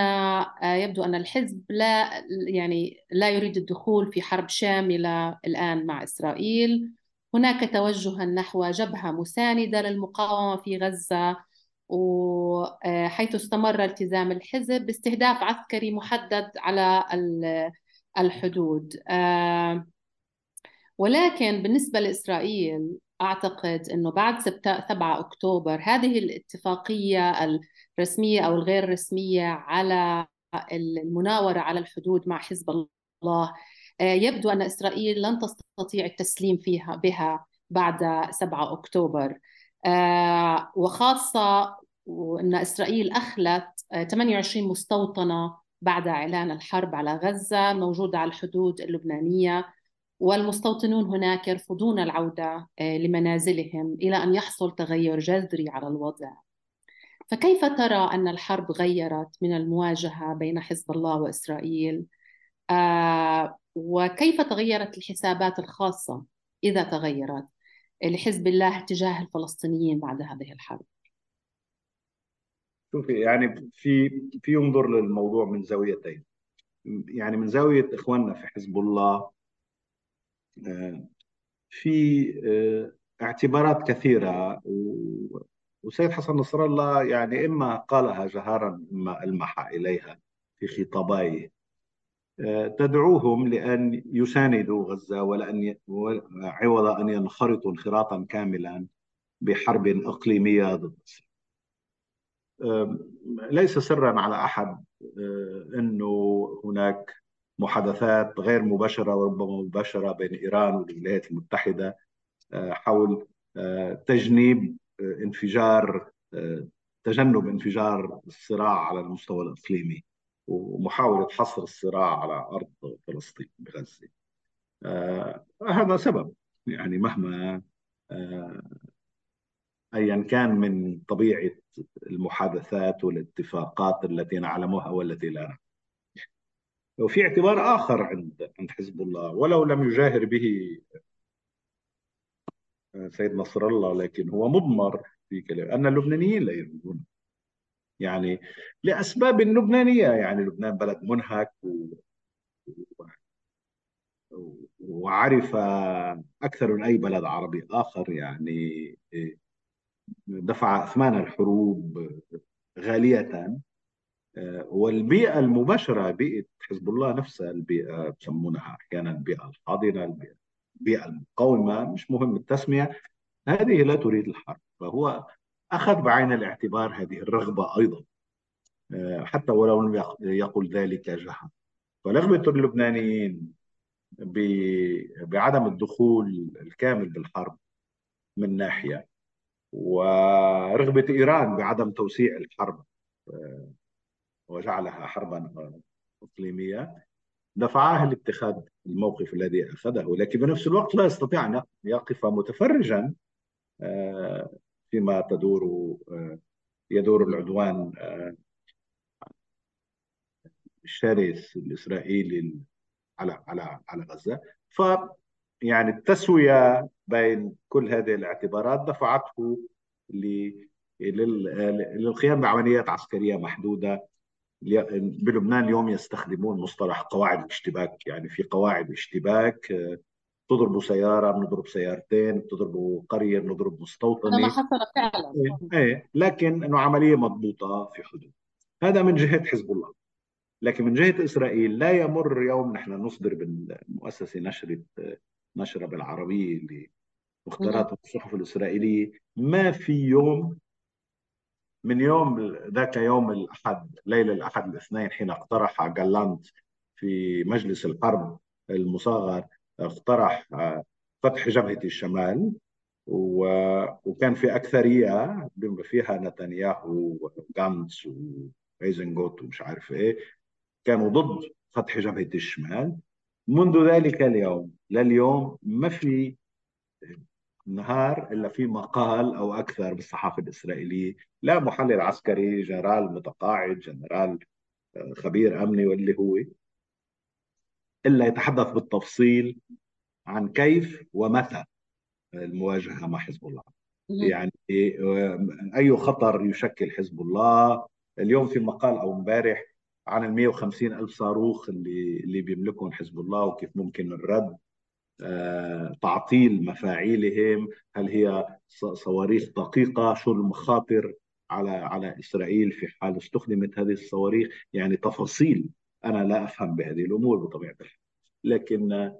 يبدو أن الحزب لا يعني لا يريد الدخول في حرب شاملة الآن مع إسرائيل. هناك توجها نحو جبهة مساندة للمقاومة في غزة وحيث استمر التزام الحزب باستهداف عسكري محدد على الحدود. ولكن بالنسبة لإسرائيل أعتقد أنه بعد 7 أكتوبر هذه الاتفاقية الرسمية أو الغير رسمية على المناورة على الحدود مع حزب الله يبدو أن إسرائيل لن تستطيع التسليم فيها بها بعد 7 أكتوبر وخاصة أن إسرائيل أخلت 28 مستوطنة بعد إعلان الحرب على غزة موجودة على الحدود اللبنانية. والمستوطنون هناك يرفضون العودة آه، لمنازلهم إلى أن يحصل تغير جذري على الوضع. فكيف ترى أن الحرب غيرت من المواجهة بين حزب الله وإسرائيل؟ آه، وكيف تغيرت الحسابات الخاصة إذا تغيرت لحزب الله تجاه الفلسطينيين بعد هذه الحرب؟ شوفي يعني في في ينظر للموضوع من زاويتين. يعني من زاوية إخواننا في حزب الله في آه، اعتبارات كثيرة وسيد حسن نصر الله يعني إما قالها جهارا إما ألمح إليها في خطابيه آه، تدعوهم لأن يساندوا غزة ولأن عوض أن ينخرطوا انخراطا كاملا بحرب إقليمية ضد. ليس سرا على أحد أنه هناك محادثات غير مباشرة وربما مباشرة بين إيران والولايات المتحدة حول تجنيب انفجار تجنب انفجار الصراع على المستوى الإقليمي ومحاولة حصر الصراع على أرض فلسطين بغزة. هذا سبب يعني مهما ايا كان من طبيعة المحادثات والاتفاقات التي نعلمها والتي لا نعلمها. وفي اعتبار آخر عند عند حزب الله ولو لم يجاهر به سيد نصر الله لكن هو مضمر في كلام. أن اللبنانيين لا يريدون. يعني لأسباب لبنانية يعني لبنان بلد منهك و... وعرف أكثر من أي بلد عربي آخر يعني دفع أثمان الحروب غالية. والبيئة المباشرة بيئة حزب الله نفسها البيئة بسمونها أحيانا البيئة الحاضنه البيئه المقاومه مش مهم التسمية هذه لا تريد الحرب. فهو أخذ بعين الاعتبار هذه الرغبة أيضا حتى ولو لم يقل ذلك جهرا فرغبه اللبنانيين بعدم الدخول الكامل بالحرب من ناحية ورغبة إيران بعدم توسيع الحرب وجعلها حربا إقليمية. دفعاه لاتخاذ الموقف الذي أخذه لكن بنفس الوقت لا يستطيع أن يقف متفرجا آه، فيما تدور آه، يدور العدوان آه، الشرس الإسرائيلي على على على غزة. ف يعني التسوية بين كل هذه الاعتبارات دفعته للقيام بعمليات عسكرية محدودة بلبنان اليوم يستخدمون مصطلح قواعد الاشتباك. يعني في قواعد اشتباك تضربوا سيارة بنضرب سيارتين بتضربوا قرية بنضرب مستوطنة. ما حصل فعلا. إيه, إيه لكن إنه عملية مضبوطة في حدود. هذا من جهة حزب الله. لكن من جهة إسرائيل لا يمر يوم نحن نصدر بالمؤسسة نشرة نشرة بالعربية اللي مختارات الصحف الإسرائيلية. ما في يوم من يوم ذاك يوم الأحد ليلة الأحد الاثنين حين اقترح جالانت في مجلس الحرب المصغر اقترح فتح جبهة الشمال وكان في أكثرية بما فيها نتنياهو وغانتس وإيزنكوت ومش عارف إيه كانوا ضد فتح جبهة الشمال. منذ ذلك اليوم لليوم ما في نهار إلا في مقال أو أكثر بالصحافة الإسرائيلية. لا محلل عسكري جنرال متقاعد جنرال آه، خبير أمني واللي هو إلا يتحدث بالتفصيل عن كيف ومتى المواجهة مع حزب الله. يعني آه، أي خطر يشكل حزب الله. اليوم في مقال أو امبارح عن ال 150 ألف صاروخ اللي اللي بيملكهم حزب الله وكيف ممكن الرد تعطيل مفاعيلهم. هل هي صواريخ دقيقة؟ شو المخاطر على على إسرائيل في حال استخدمت هذه الصواريخ؟ يعني تفاصيل. أنا لا أفهم بهذه الأمور بطبيعة الحال. لكن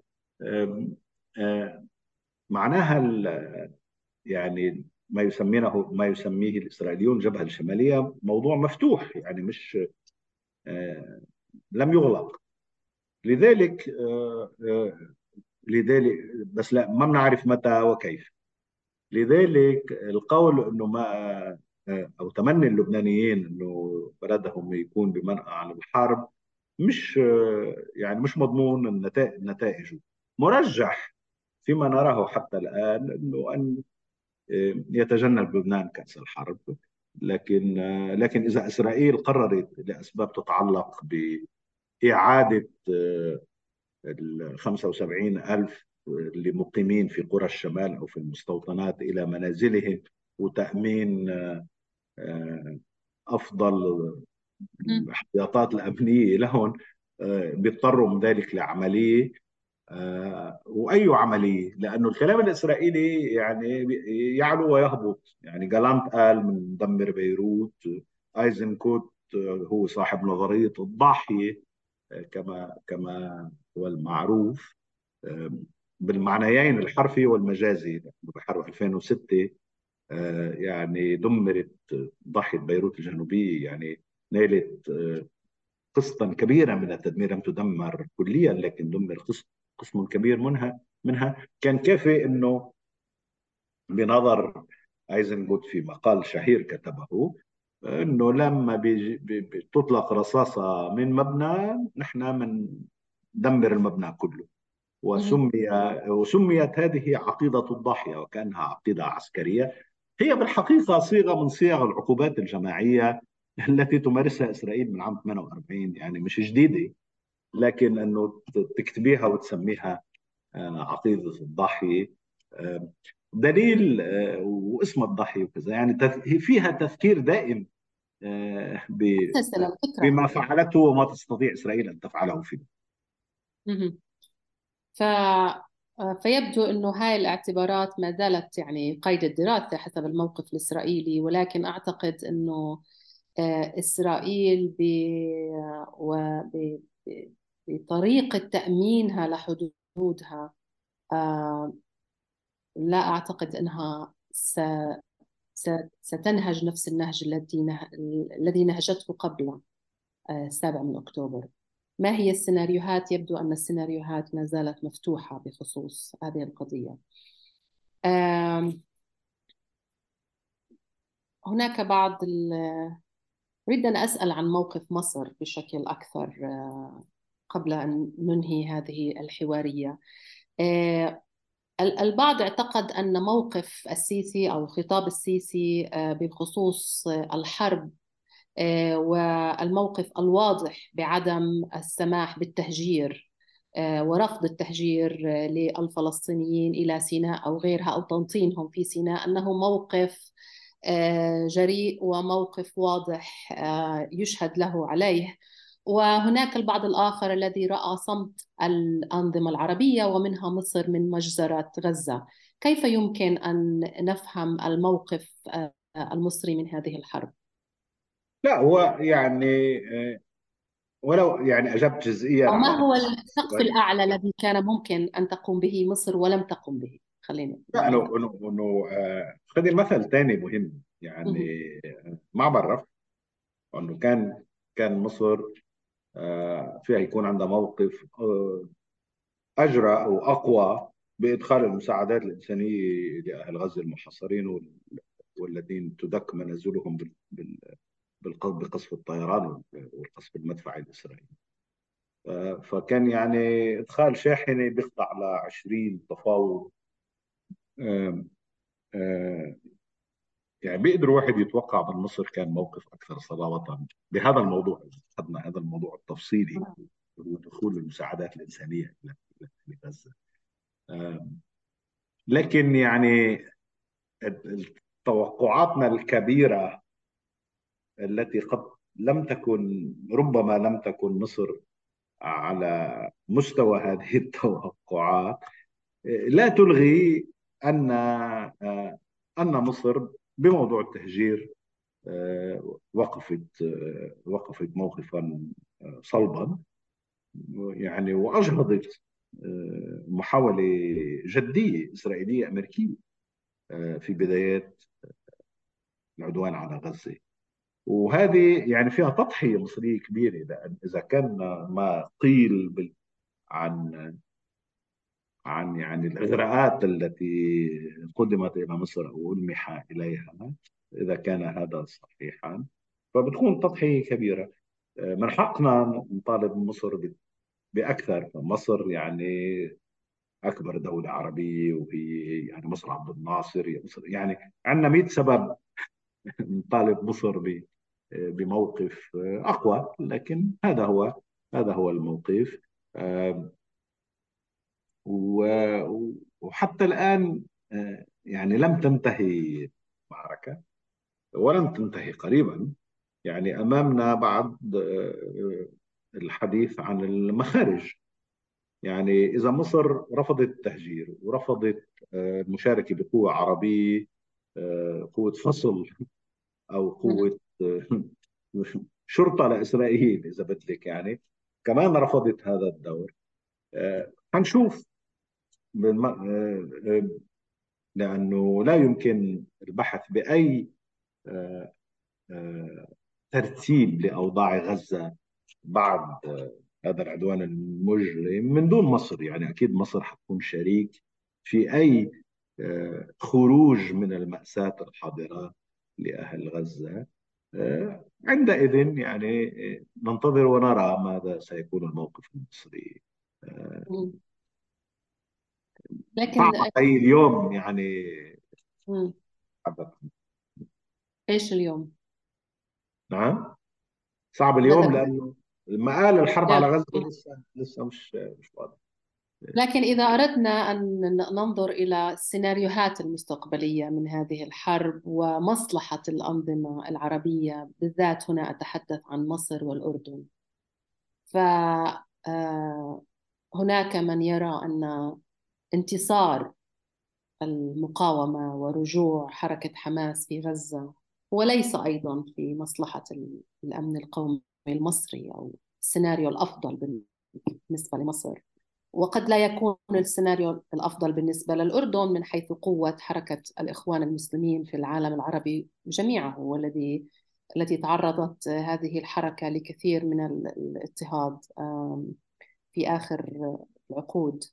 معناها يعني ما يسمينه ما يسميه الإسرائيليون الجبهة الشمالية موضوع مفتوح يعني مش آه، لم يغلق. لذلك آه، لذلك بس لا ما بنعرف متى وكيف. لذلك القول إنه ما أو تمني اللبنانيين إنه بلدهم يكون بمنأى عن الحرب مش يعني مش مضمون النتائج. نتائجه مرجح فيما نراه حتى الآن أنه أن يتجنب لبنان كأس الحرب. لكن لكن إذا إسرائيل قررت لأسباب تتعلق بإعادة ال 75 ألف اللي مقيمين في قرى الشمال أو في المستوطنات إلى منازلهم وتأمين أفضل الاحتياطات الأمنية لهم بيضطروا من ذلك لعملية آه، وأي عملية لأنه الكلام الإسرائيلي يعني يعلو ويهبط. يعني جالانت قال من ندمر بيروت آيزنكوت آه، هو صاحب نظرية الضاحية آه، كما كما هو المعروف بالمعنيين الحرفي والمجازي. بحرب 2006 يعني دمرت ضاحيه بيروت الجنوبية يعني نالت قسطا كبيرا من التدمير لم تدمر كليا لكن دمر قسم كبير منها منها. كان كافي إنه بنظر ايزنكوت في مقال شهير كتبه إنه لما بتطلق رصاصة من مبنى نحن مندمر المبنى كله. وسمي وسميت هذه عقيدة الضاحية وكأنها عقيدة عسكرية. هي بالحقيقة صيغة من صيغ العقوبات الجماعية التي تمارسها إسرائيل من عام 48 يعني مش جديدة لكن أنه تكتبيها وتسميها آه، عقيدة الضحيه آه، دليل آه، واسم الضحيه وكذا. يعني فيها تذكير دائم بما فعلته وما تستطيع إسرائيل أن تفعله فيه. ف فيبدو إنه هاي الاعتبارات ما زالت يعني قيد الدراسة حسب الموقف الإسرائيلي ولكن أعتقد إنه إسرائيل ب... وب... بطريقة تأمينها لحدودها آه، لا أعتقد أنها س... ستنهج نفس النهج الذي نه... الذي نهجته قبل آه، السابع من أكتوبر. ما هي السيناريوهات؟ يبدو أن السيناريوهات ما زالت مفتوحة بخصوص هذه القضية هناك بعض. أريد أن أسأل عن موقف مصر بشكل أكثر آه، قبل أن ننهي هذه الحوارية آه، البعض اعتقد أن موقف السيسي أو خطاب السيسي آه، بخصوص الحرب والموقف الواضح بعدم السماح بالتهجير ورفض التهجير للفلسطينيين إلى سيناء أو غيرها أو تنطينهم في سيناء أنه موقف جريء وموقف واضح يشهد له عليه وهناك البعض الآخر الذي رأى صمت الأنظمة العربية ومنها مصر من مجزرة غزة كيف يمكن أن نفهم الموقف آه، المصري من هذه الحرب؟ لا هو يعني آه، ولو يعني أجبت جزئيا ما هو السقف الأعلى الذي كان ممكن أن تقوم به مصر ولم تقم به؟ خلينا. لا انه انه آه، خذي المثل ثاني مهم. يعني مع برف انه كان كان مصر آه، فيها يكون عندها موقف آه، اجرى أو أقوى بإدخال المساعدات الإنسانية لأهل غزة المحاصرين والذين تدك منازلهم بقصف الطيران والقصف المدفعي الإسرائيلي. فكان يعني إدخال شاحنة بيخضع ل 20 تفاوض يعني بيقدر واحد يتوقع من مصر كان موقف أكثر صلابه بهذا الموضوع اذا أخذنا هذا الموضوع التفصيلي هو دخول المساعدات الإنسانية لغزه لكن يعني توقعاتنا الكبيرة التي قد لم تكن ربما لم تكن مصر على مستوى هذه التوقعات لا تلغي أن أن مصر بموضوع التهجير آه، وقفت آه، وقفت موقفا آه، صلبا يعني وأجهضت محاولة جدية إسرائيلية أمريكية في بدايات العدوان على غزة. وهذه يعني فيها تضحية مصرية كبيرة لأن إذا كان ما قيل عن عن يعني الإغراءات التي قدمت إلى مصر أو ألمح إليها إذا كان هذا صحيحا فبتكون تضحية كبيرة. من حقنا نطالب مصر بأكثر. مصر يعني أكبر دولة عربية وهي يعني مصر عبد الناصر مصر يعني عندنا 100 سبب نطالب مصر بموقف أقوى لكن هذا هو هذا هو الموقف. وحتى الآن آه، يعني لم تنتهي المعركة ولن تنتهي قريبا. يعني أمامنا بعد آه، الحديث عن المخارج. يعني إذا مصر رفضت التهجير ورفضت آه، المشاركة بقوة عربية قوة فصل أو قوة شرطة لإسرائيل إذا بدك يعني. كمان رفضت هذا الدور. حنشوف. لأنه لا يمكن البحث بأي آه، آه، ترتيب لأوضاع غزة بعد هذا العدوان المجرم. من دون مصر يعني أكيد مصر حتكون شريك في أي آه، خروج من المأساة الحاضرة لأهل غزة. عندئذ يعني ننتظر ونرى ماذا سيكون الموقف المصري. لكن أي اليوم يعني. إيش اليوم؟ نعم. صعب اليوم لأنه مآل الحرب على غزة لسه لسه مش مش واضح. لكن إذا أردنا أن ننظر إلى السيناريوهات المستقبلية من هذه الحرب ومصلحة الأنظمة العربية بالذات هنا أتحدث عن مصر والأردن. فهناك آه، من يرى أن انتصار المقاومة ورجوع حركة حماس في غزة وليس أيضا في مصلحة الأمن القومي المصري أو السيناريو الأفضل بالنسبة لمصر. وقد لا يكون السيناريو الأفضل بالنسبة للأردن من حيث قوة حركة الإخوان المسلمين في العالم العربي جميعه والذي التي تعرضت هذه الحركة لكثير من الاضطهاد في آخر العقود.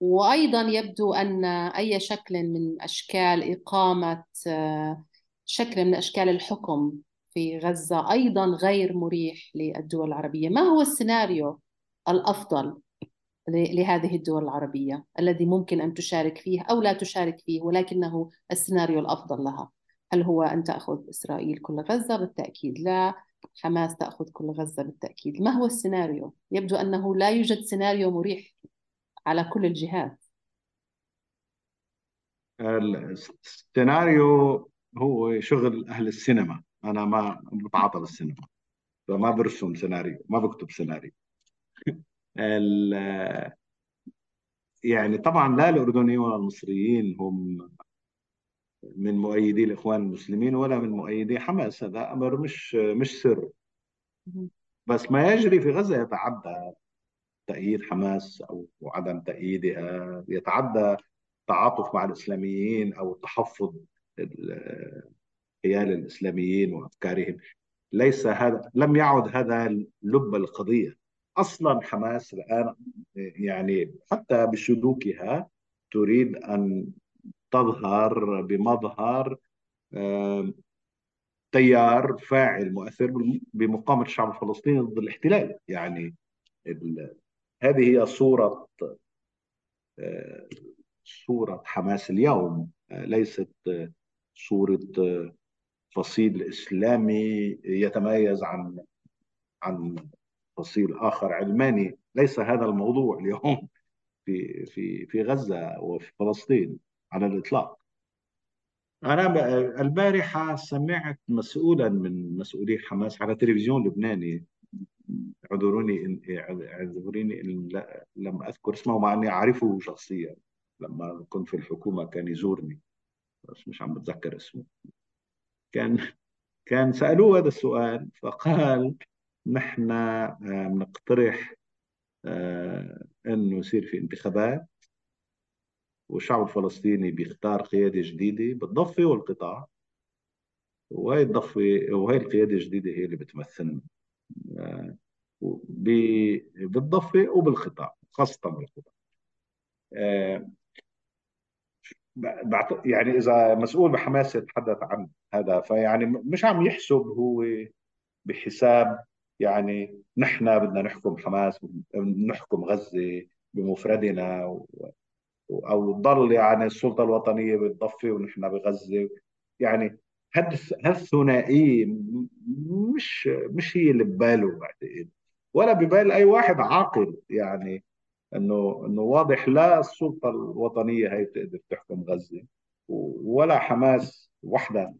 وأيضا يبدو أن أي شكل من أشكال إقامة آه، شكل من أشكال الحكم في غزة أيضا غير مريح للدول العربية. ما هو السيناريو الأفضل لهذه الدول العربية الذي ممكن أن تشارك فيه أو لا تشارك فيه ولكنه السيناريو الأفضل لها. هل هو أن تأخذ إسرائيل كل غزة؟ بالتأكيد لا. حماس تأخذ كل غزة؟ بالتأكيد. ما هو السيناريو؟ يبدو أنه لا يوجد سيناريو مريح على كل الجهات. السيناريو هو شغل أهل السينما. أنا ما بتعاطى بالسينما. فما برسم سيناريو ما بكتب سيناريو. يعني طبعا لا الأردنيين ولا المصريين هم من مؤيدي الإخوان المسلمين ولا من مؤيدي حماس. هذا أمر مش مش سر. بس ما يجري في غزة يتعدى تأييد حماس أو عدم تأييدها يتعدى التعاطف مع الإسلاميين أو تحفظ حيال الإسلاميين وأفكارهم. ليس هذا لم يعد هذا لب القضية. أصلا حماس الآن يعني حتى بسلوكها تريد أن تظهر بمظهر تيار فاعل مؤثر بمقاومة الشعب الفلسطيني ضد الاحتلال. يعني هذه هي صورة صورة حماس اليوم. ليست صورة فصيل إسلامي يتميز عن عن فصيل آخر علماني. ليس هذا الموضوع اليوم في في في غزة وفي فلسطين على الإطلاق. أنا البارحة سمعت مسؤولا من مسؤولي حماس على تلفزيون لبناني. اعذروني اعذروني إن لم أذكر اسمه مع أني أعرفه شخصيا. لما كنت في الحكومة كان يزورني بس مش عم بتذكر اسمه. كان كان سألوه هذا السؤال فقال نحن بنقترح آه، إنه يصير في انتخابات والشعب الفلسطيني بيختار قيادة جديدة بالضفة والقطاع وهي الضفة وهي القيادة الجديدة هي اللي بتمثلنا آه، بالضفة وبالقطاع خاصة بالقطاع. آه، يعني إذا مسؤول بحماس يتحدث عن هذا فيعني مش عم يحسب هو بحساب يعني نحن بدنا نحكم حماس نحكم غزة بمفردنا أو ضل يعني السلطة الوطنية بتضفي ونحن بغزة. يعني هالثنائيه مش مش هي اللي بباله بعتقد ولا ببال أي واحد عاقل يعني انه إنه واضح لا السلطة الوطنية هي بتقدر تحكم غزة ولا حماس وحدها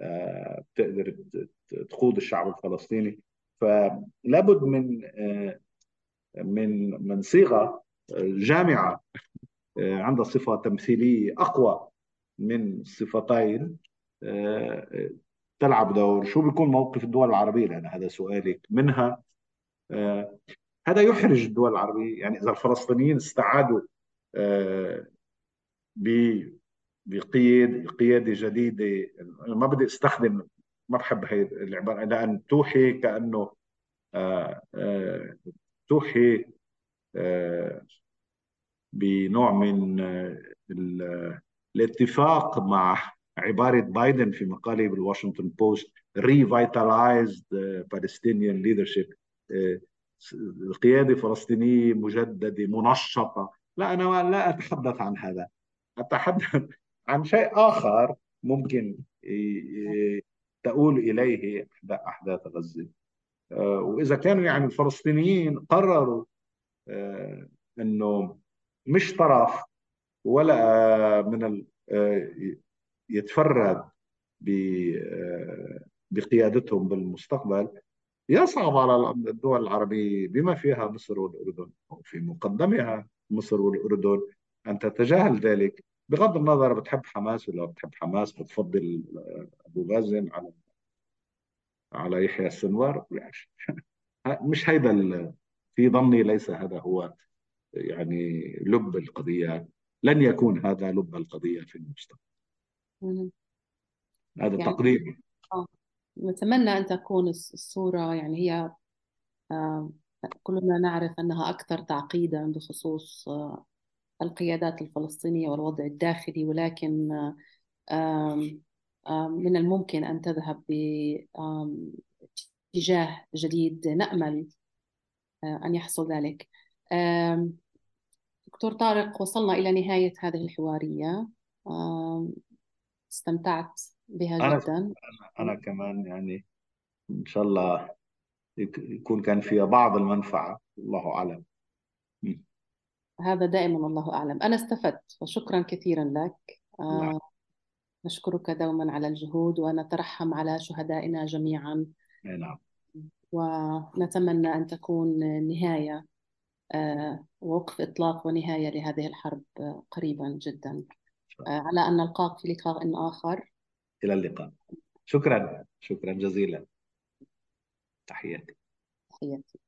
آه، بتقدر تقود الشعب الفلسطيني. فلابد من آه، من من صيغة جامعة آه، عندها صفة تمثيلية أقوى من الصفتين آه، تلعب دور. شو بيكون موقف الدول العربية؟ لأن هذا سؤالك منها آه، هذا يحرج الدول العربية. يعني إذا الفلسطينيين استعادوا بقيادة قيادة جديدة ما بدي أستخدم ما بحب هي العبارة لأن توحي كأنه توحي بنوع من آه، الاتفاق مع عبارة بايدن في مقاله بالواشنطن بوست revitalized Palestinian leadership آه، القيادة الفلسطينية مجددة منشطة. لا أنا لا أتحدث عن هذا. أتحدث عن شيء آخر ممكن تؤول إليه أحداث غزة. آه، وإذا كانوا يعني الفلسطينيين قرروا أنه مش طرف ولا من آه، يتفرد آه، بقيادتهم بالمستقبل يصعب على الدول العربية بما فيها مصر والأردن وفي مقدمها مصر والأردن أن تتجاهل ذلك. بغض النظر بتحب حماس ولا بتحب حماس بتفضل آه، أبو مازن على على يحيى السنوار؟ مش هيدا في ظني ليس هذا هو يعني لب القضية. لن يكون هذا لب القضية في المستقبل هذا يعني تقديري آه. نتمنى أن تكون الصورة يعني هي آه كلنا نعرف أنها أكثر تعقيدا بخصوص آه القيادات الفلسطينية والوضع الداخلي ولكن من الممكن أن تذهب باتجاه جديد نأمل آه، أن يحصل ذلك. دكتور طارق وصلنا إلى نهاية هذه الحوارية. استمتعت بها أنا جدا. أنا, أنا كمان يعني إن شاء الله يكون كان فيها بعض المنفعة الله أعلم. هذا دائما الله أعلم. أنا استفدت وشكرا كثيرا لك. الله. نشكرك دوما على الجهود ونترحم على شهدائنا جميعا. نعم. ونتمنى أن تكون نهاية آه، ووقف إطلاق ونهاية لهذه الحرب آه، قريبا جدا. آه، على أن نلقاك في لقاء آخر. إلى اللقاء. شكرا. شكرا جزيلا. تحياتي. تحياتي.